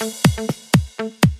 Thank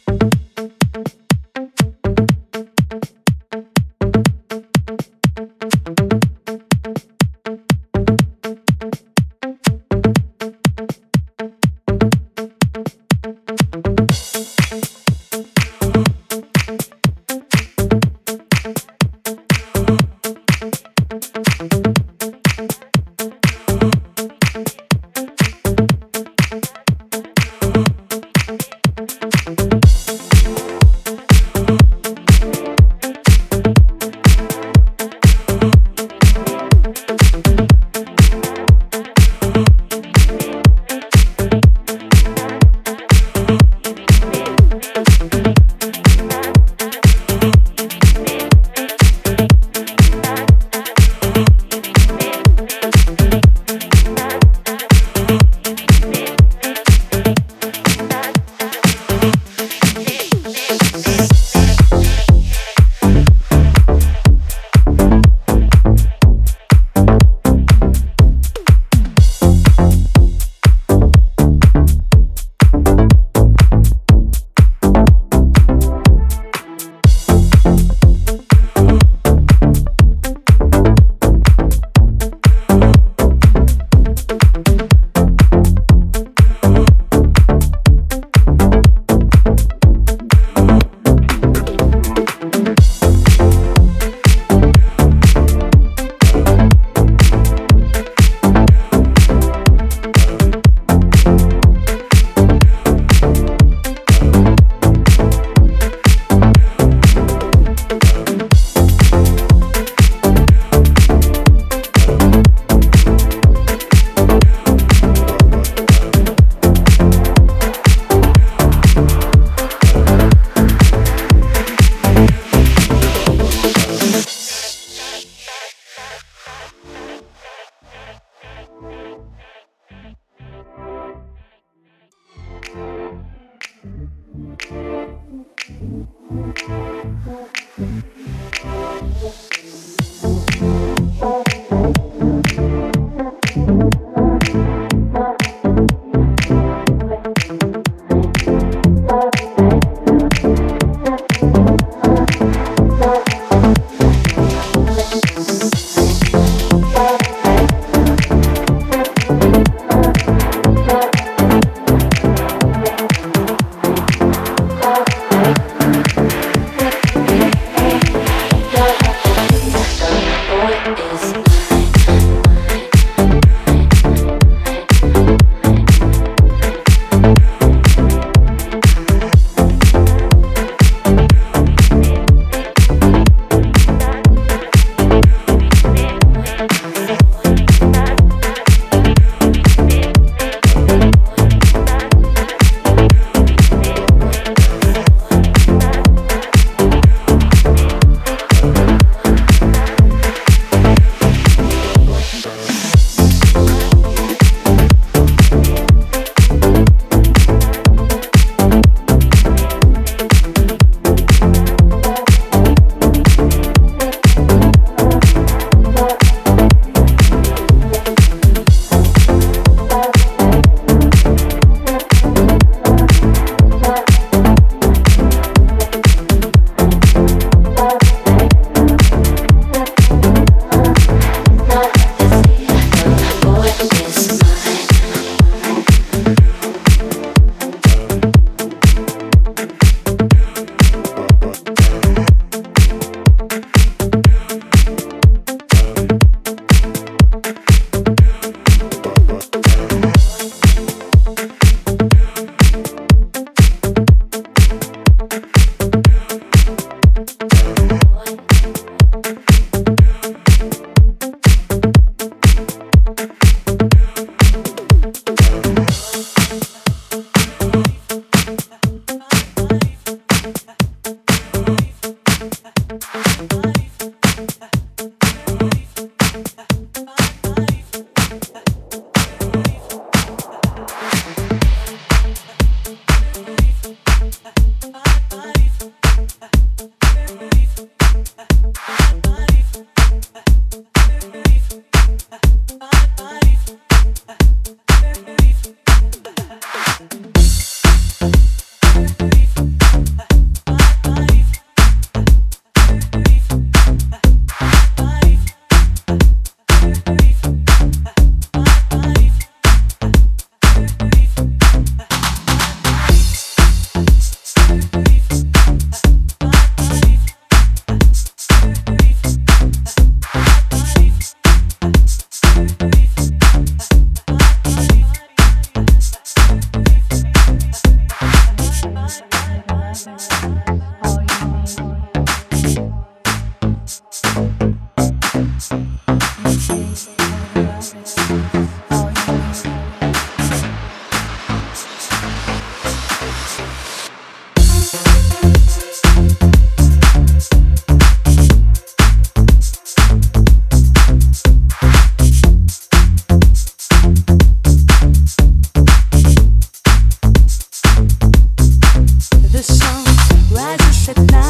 at not.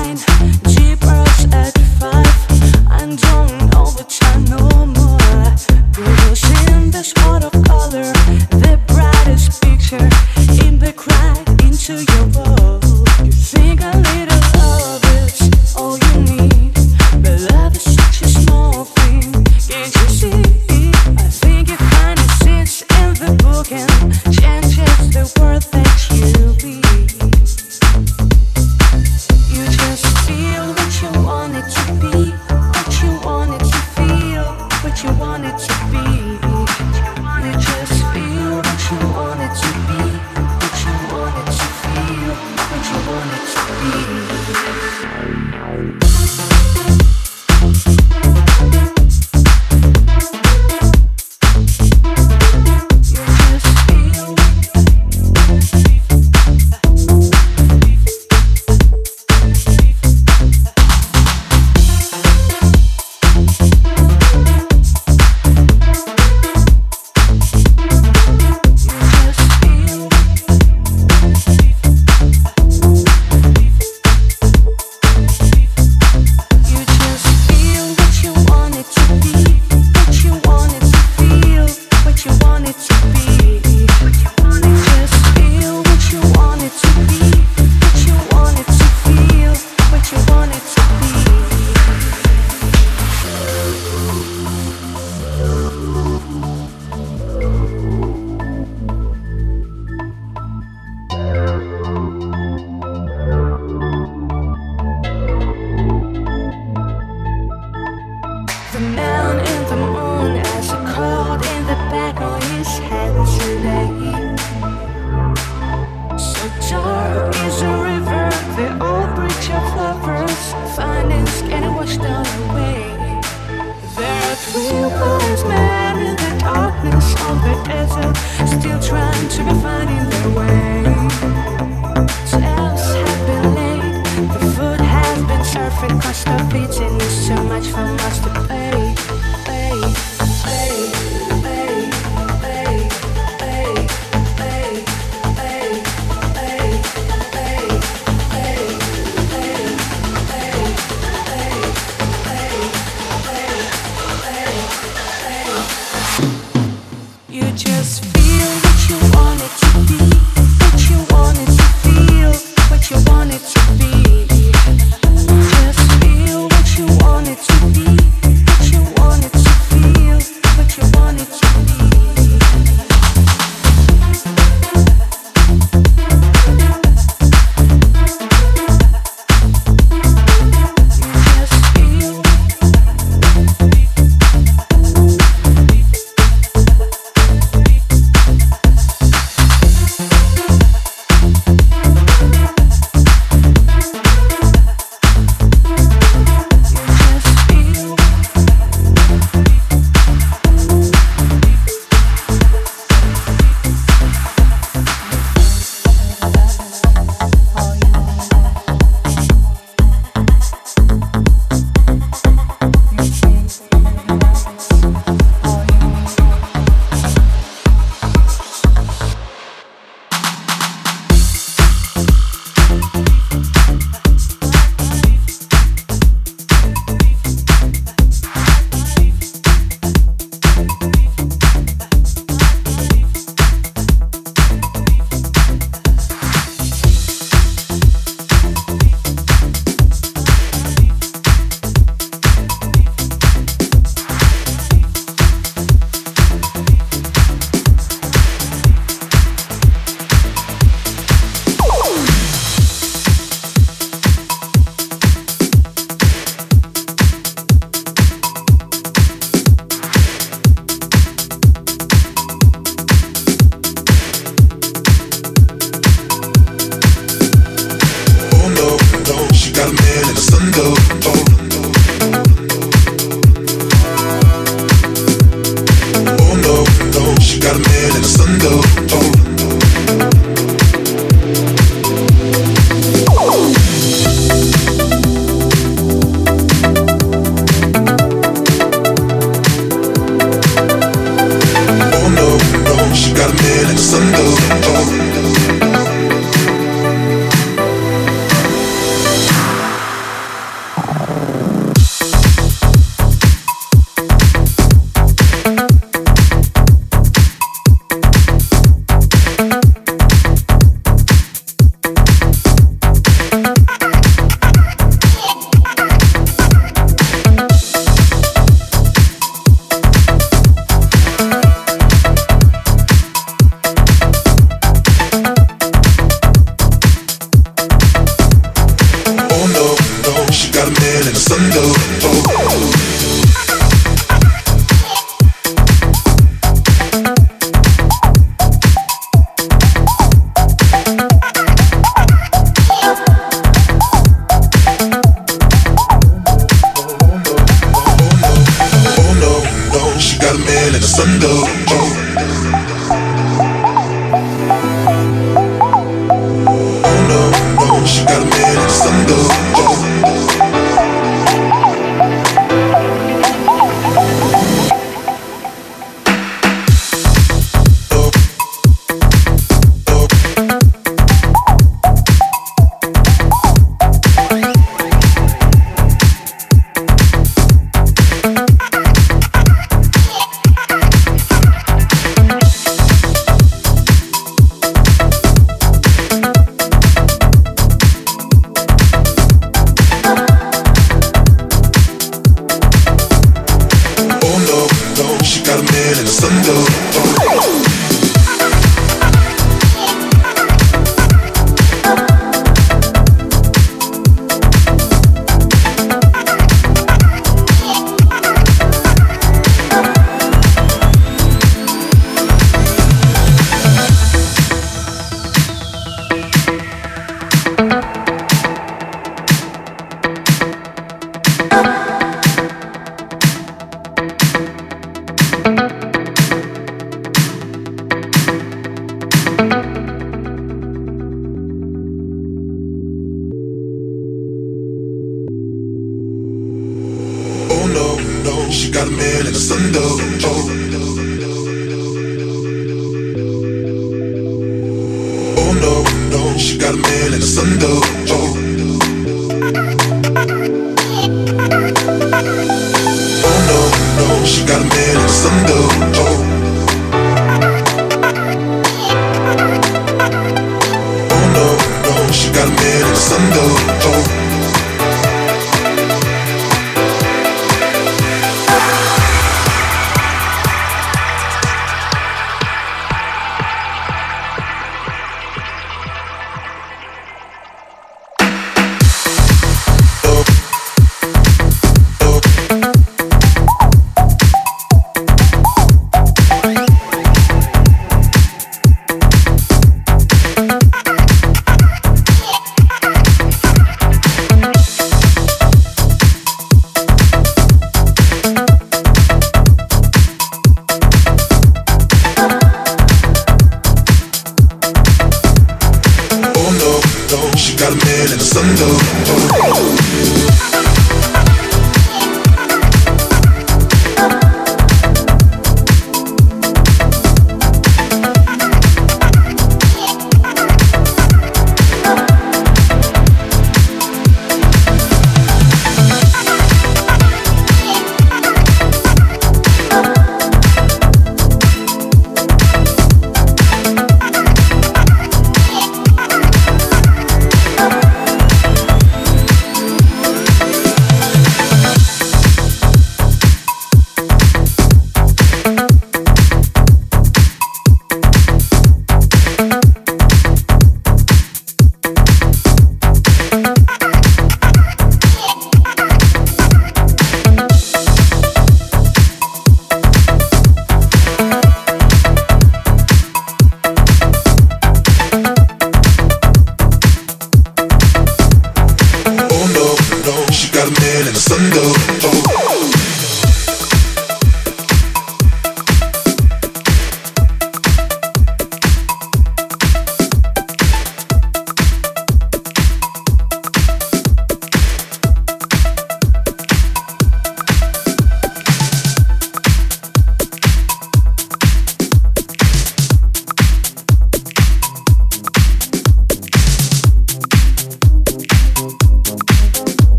Just be fine.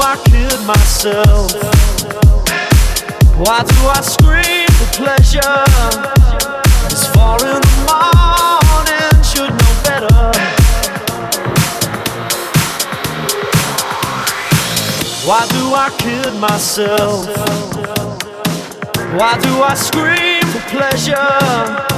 I kid myself? Why do I scream for pleasure? It's far in the morning, should know better. Why do I kid myself? Why do I scream for pleasure?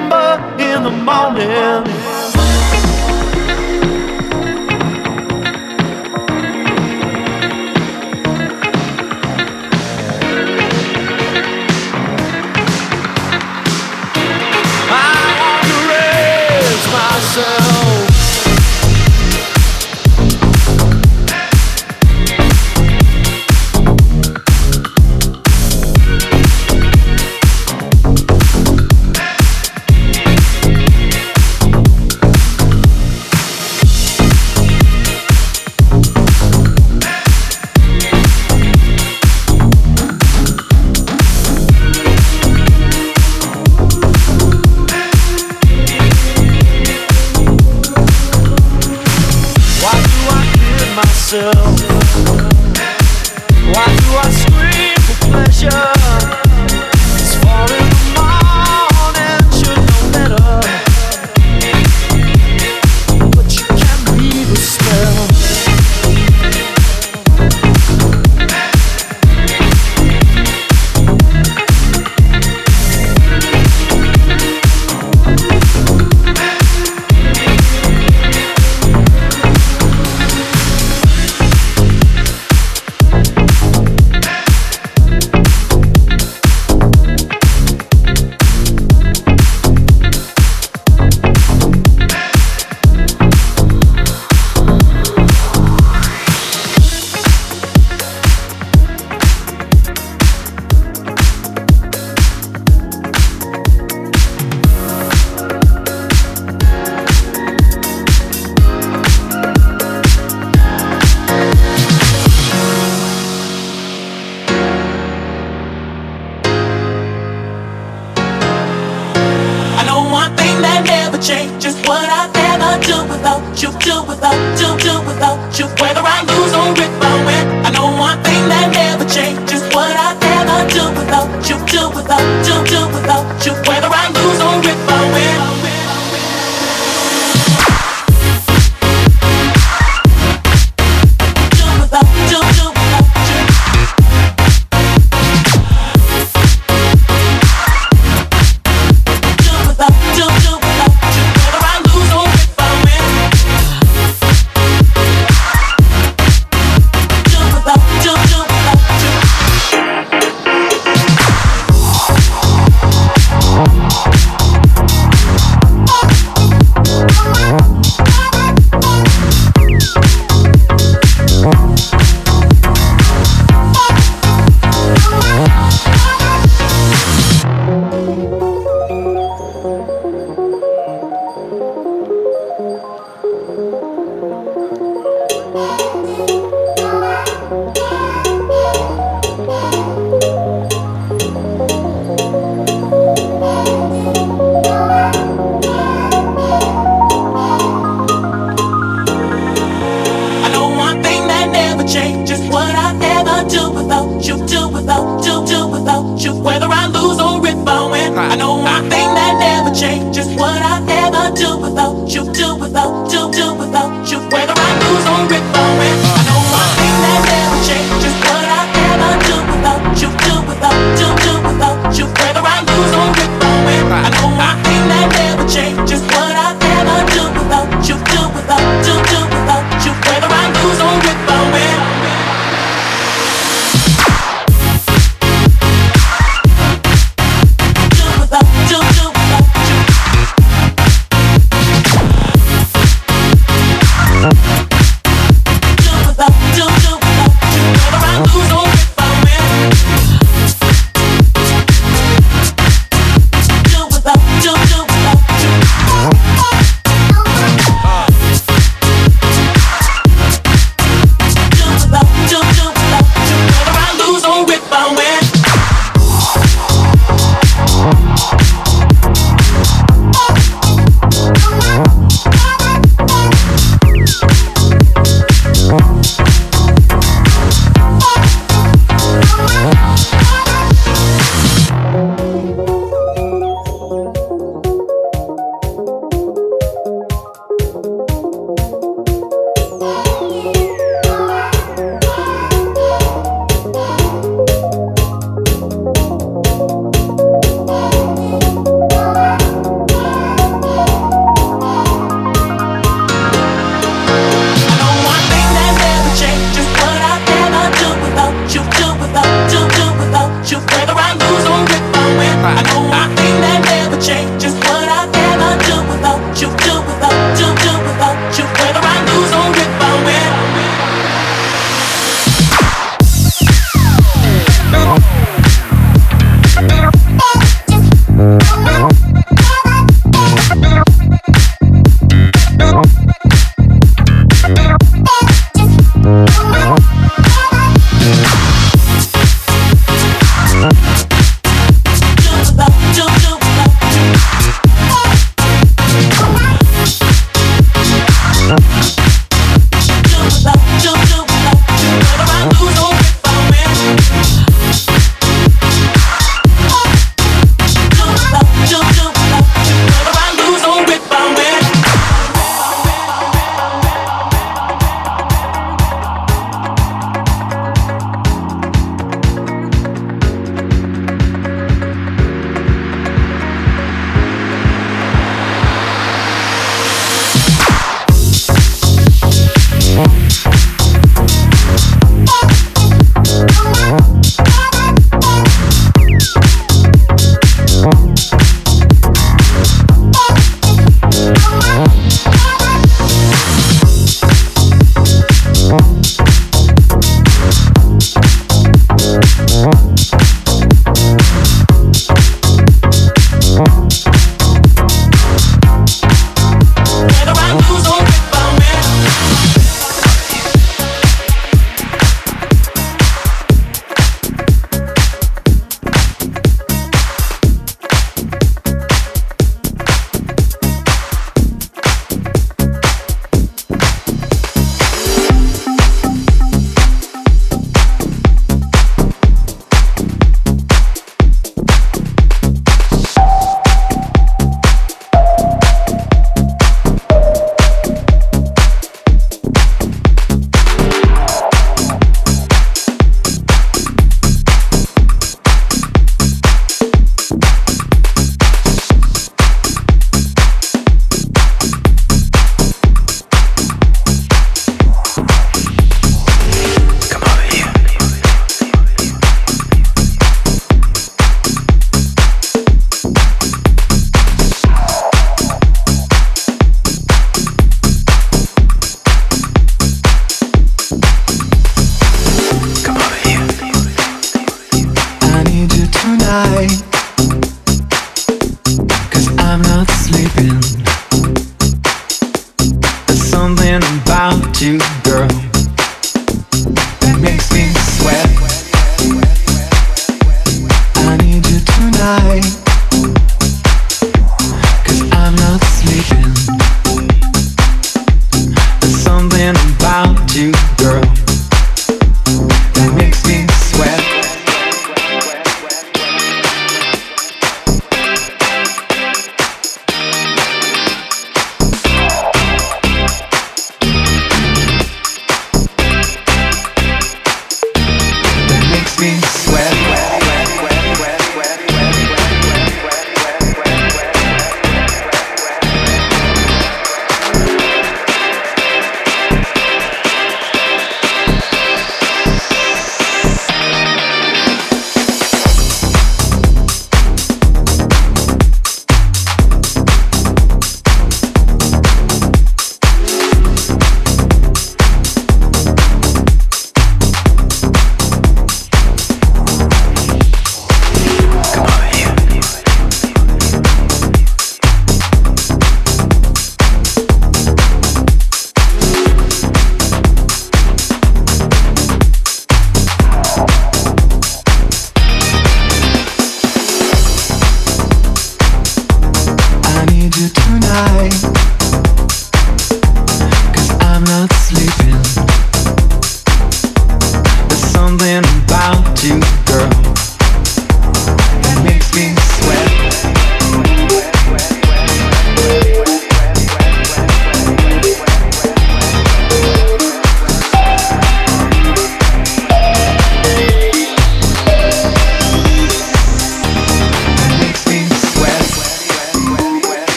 in the morning. myself.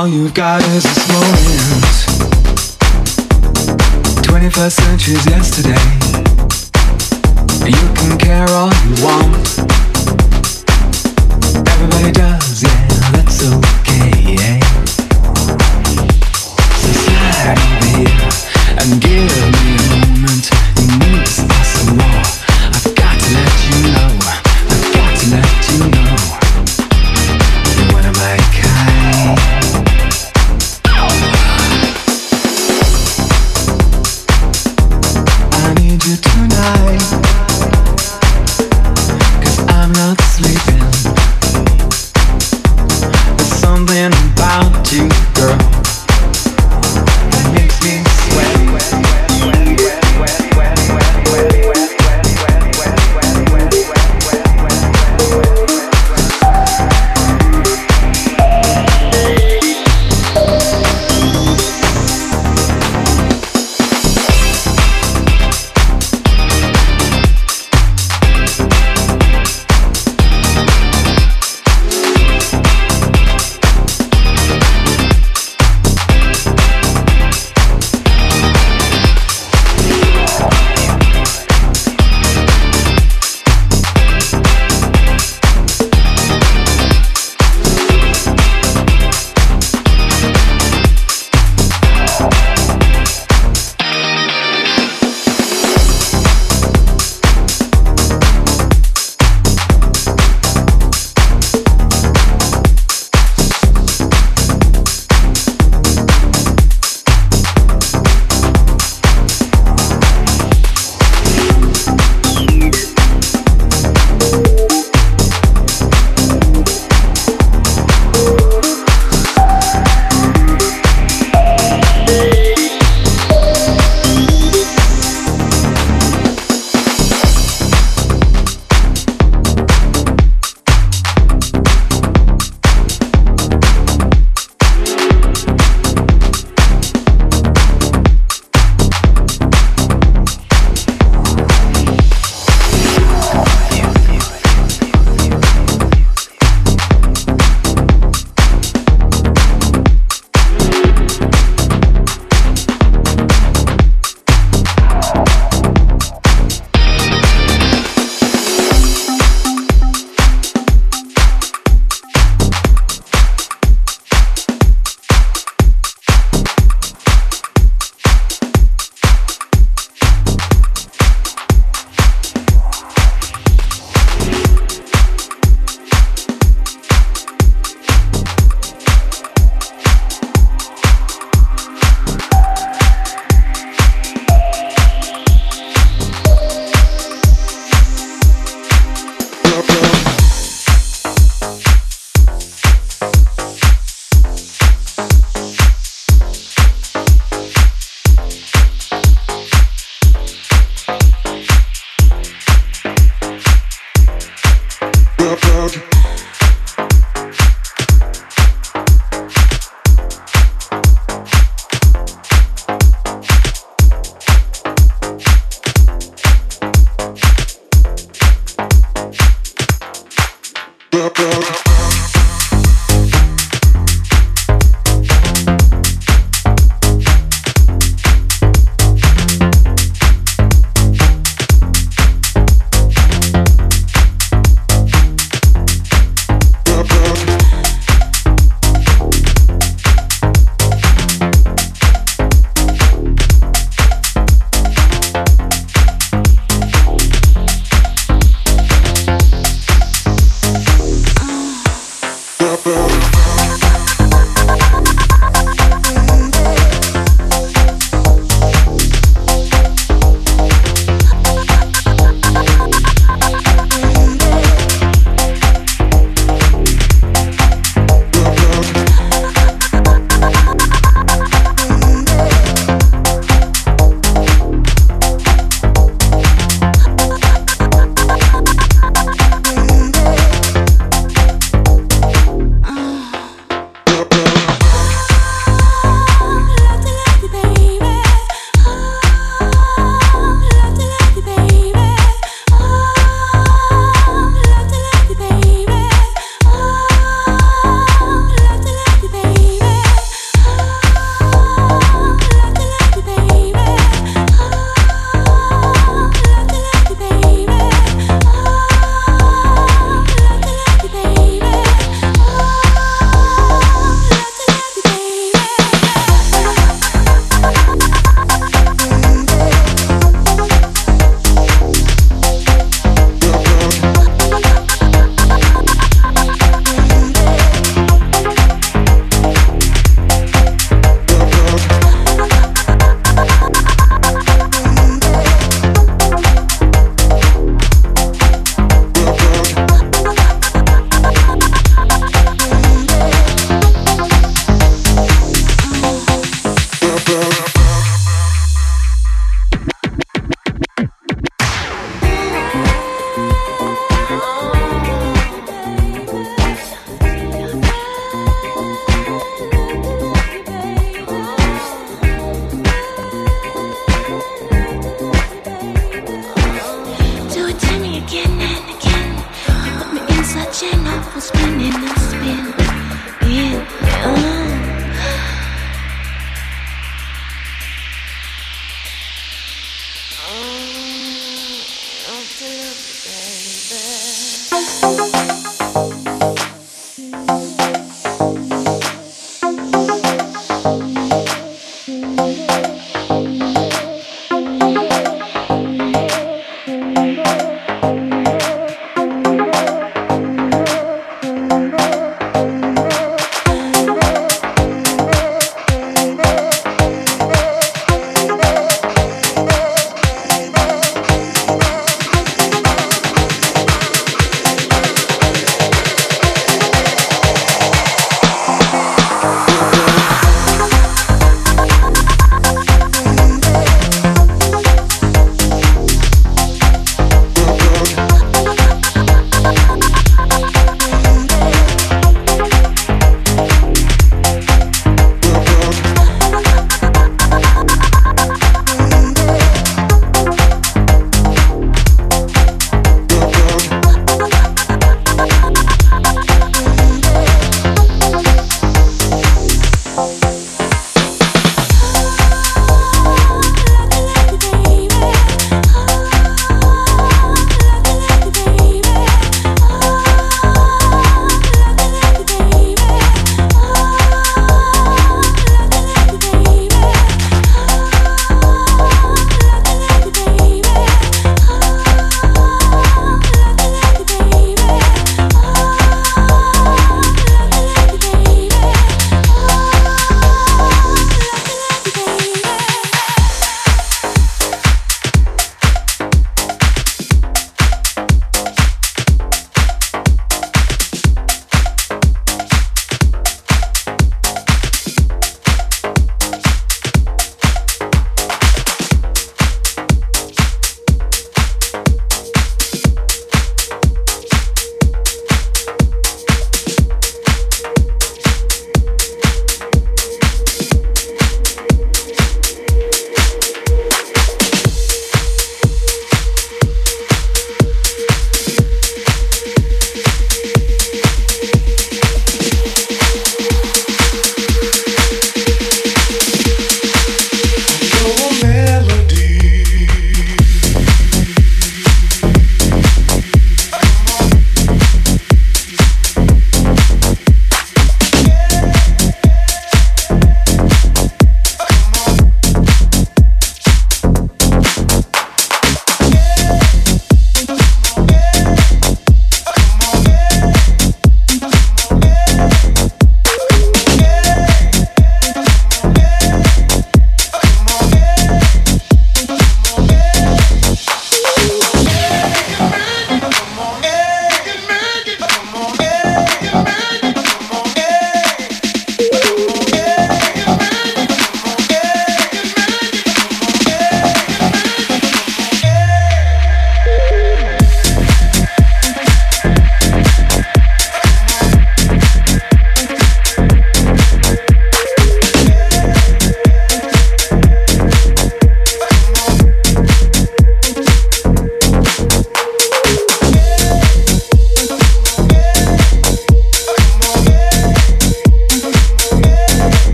All you've got is this moment. 21st century's yesterday. You can care all you want. Everybody does, yeah, that's okay. Yeah.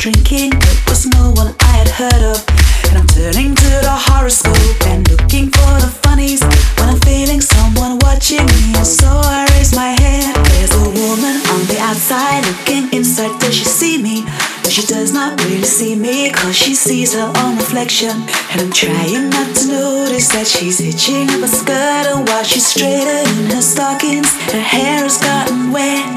drinking, it was no one I had heard of. And I'm turning to the horoscope and looking for the funnies. When I'm feeling someone watching me, and so I raise my head. There's a woman on the outside looking inside, does she see me? But she does not really see me, cause she sees her own reflection. And I'm trying not to notice that she's hitching up a skirt, and while she's straighter in her stockings, her hair has gotten wet.